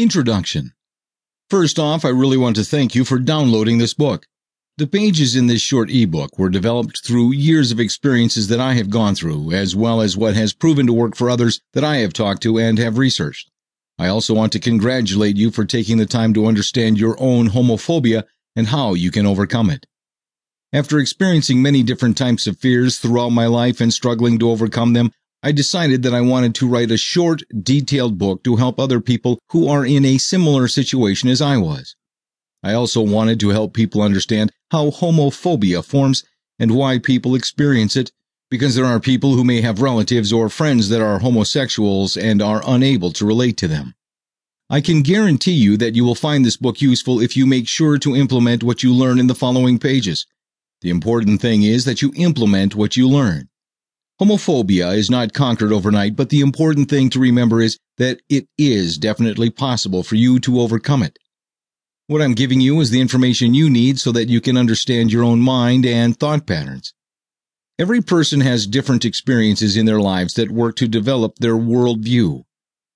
Introduction First off, I really want to thank you for downloading this book. The pages in this short ebook were developed through years of experiences that I have gone through, as well as what has proven to work for others that I have talked to and have researched. I also want to congratulate you for taking the time to understand your own homophobia and how you can overcome it. After experiencing many different types of fears throughout my life and struggling to overcome them, I decided that I wanted to write a short, detailed book to help other people who are in a similar situation as I was. I also wanted to help people understand how homophobia forms and why people experience it, because there are people who may have relatives or friends that are homosexuals and are unable to relate to them. I can guarantee you that you will find this book useful if you make sure to implement what you learn in the following pages. The important thing is that you implement what you learn. Homophobia is not conquered overnight, but the important thing to remember is that it is definitely possible for you to overcome it. What I'm giving you is the information you need so that you can understand your own mind and thought patterns. Every person has different experiences in their lives that work to develop their worldview.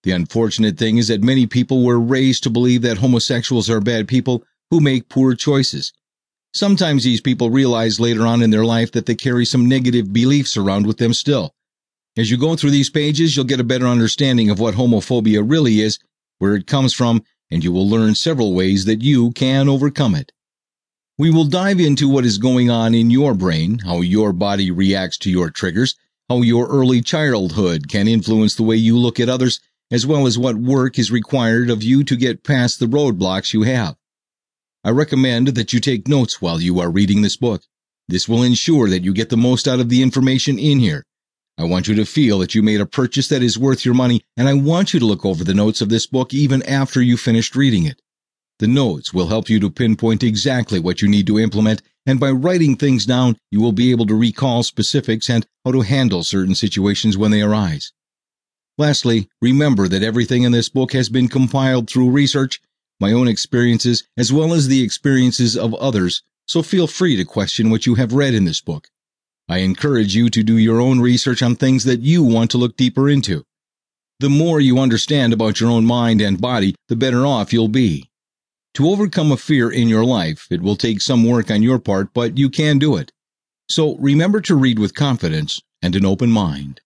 The unfortunate thing is that many people were raised to believe that homosexuals are bad people who make poor choices. Sometimes these people realize later on in their life that they carry some negative beliefs around with them still. As you go through these pages, you'll get a better understanding of what homophobia really is, where it comes from, and you will learn several ways that you can overcome it. We will dive into what is going on in your brain, how your body reacts to your triggers, how your early childhood can influence the way you look at others, as well as what work is required of you to get past the roadblocks you have. I recommend that you take notes while you are reading this book. This will ensure that you get the most out of the information in here. I want you to feel that you made a purchase that is worth your money, and I want you to look over the notes of this book even after you finished reading it. The notes will help you to pinpoint exactly what you need to implement, and by writing things down, you will be able to recall specifics and how to handle certain situations when they arise. Lastly, remember that everything in this book has been compiled through research my own experiences, as well as the experiences of others, so feel free to question what you have read in this book. I encourage you to do your own research on things that you want to look deeper into. The more you understand about your own mind and body, the better off you'll be. To overcome a fear in your life, it will take some work on your part, but you can do it. So remember to read with confidence and an open mind.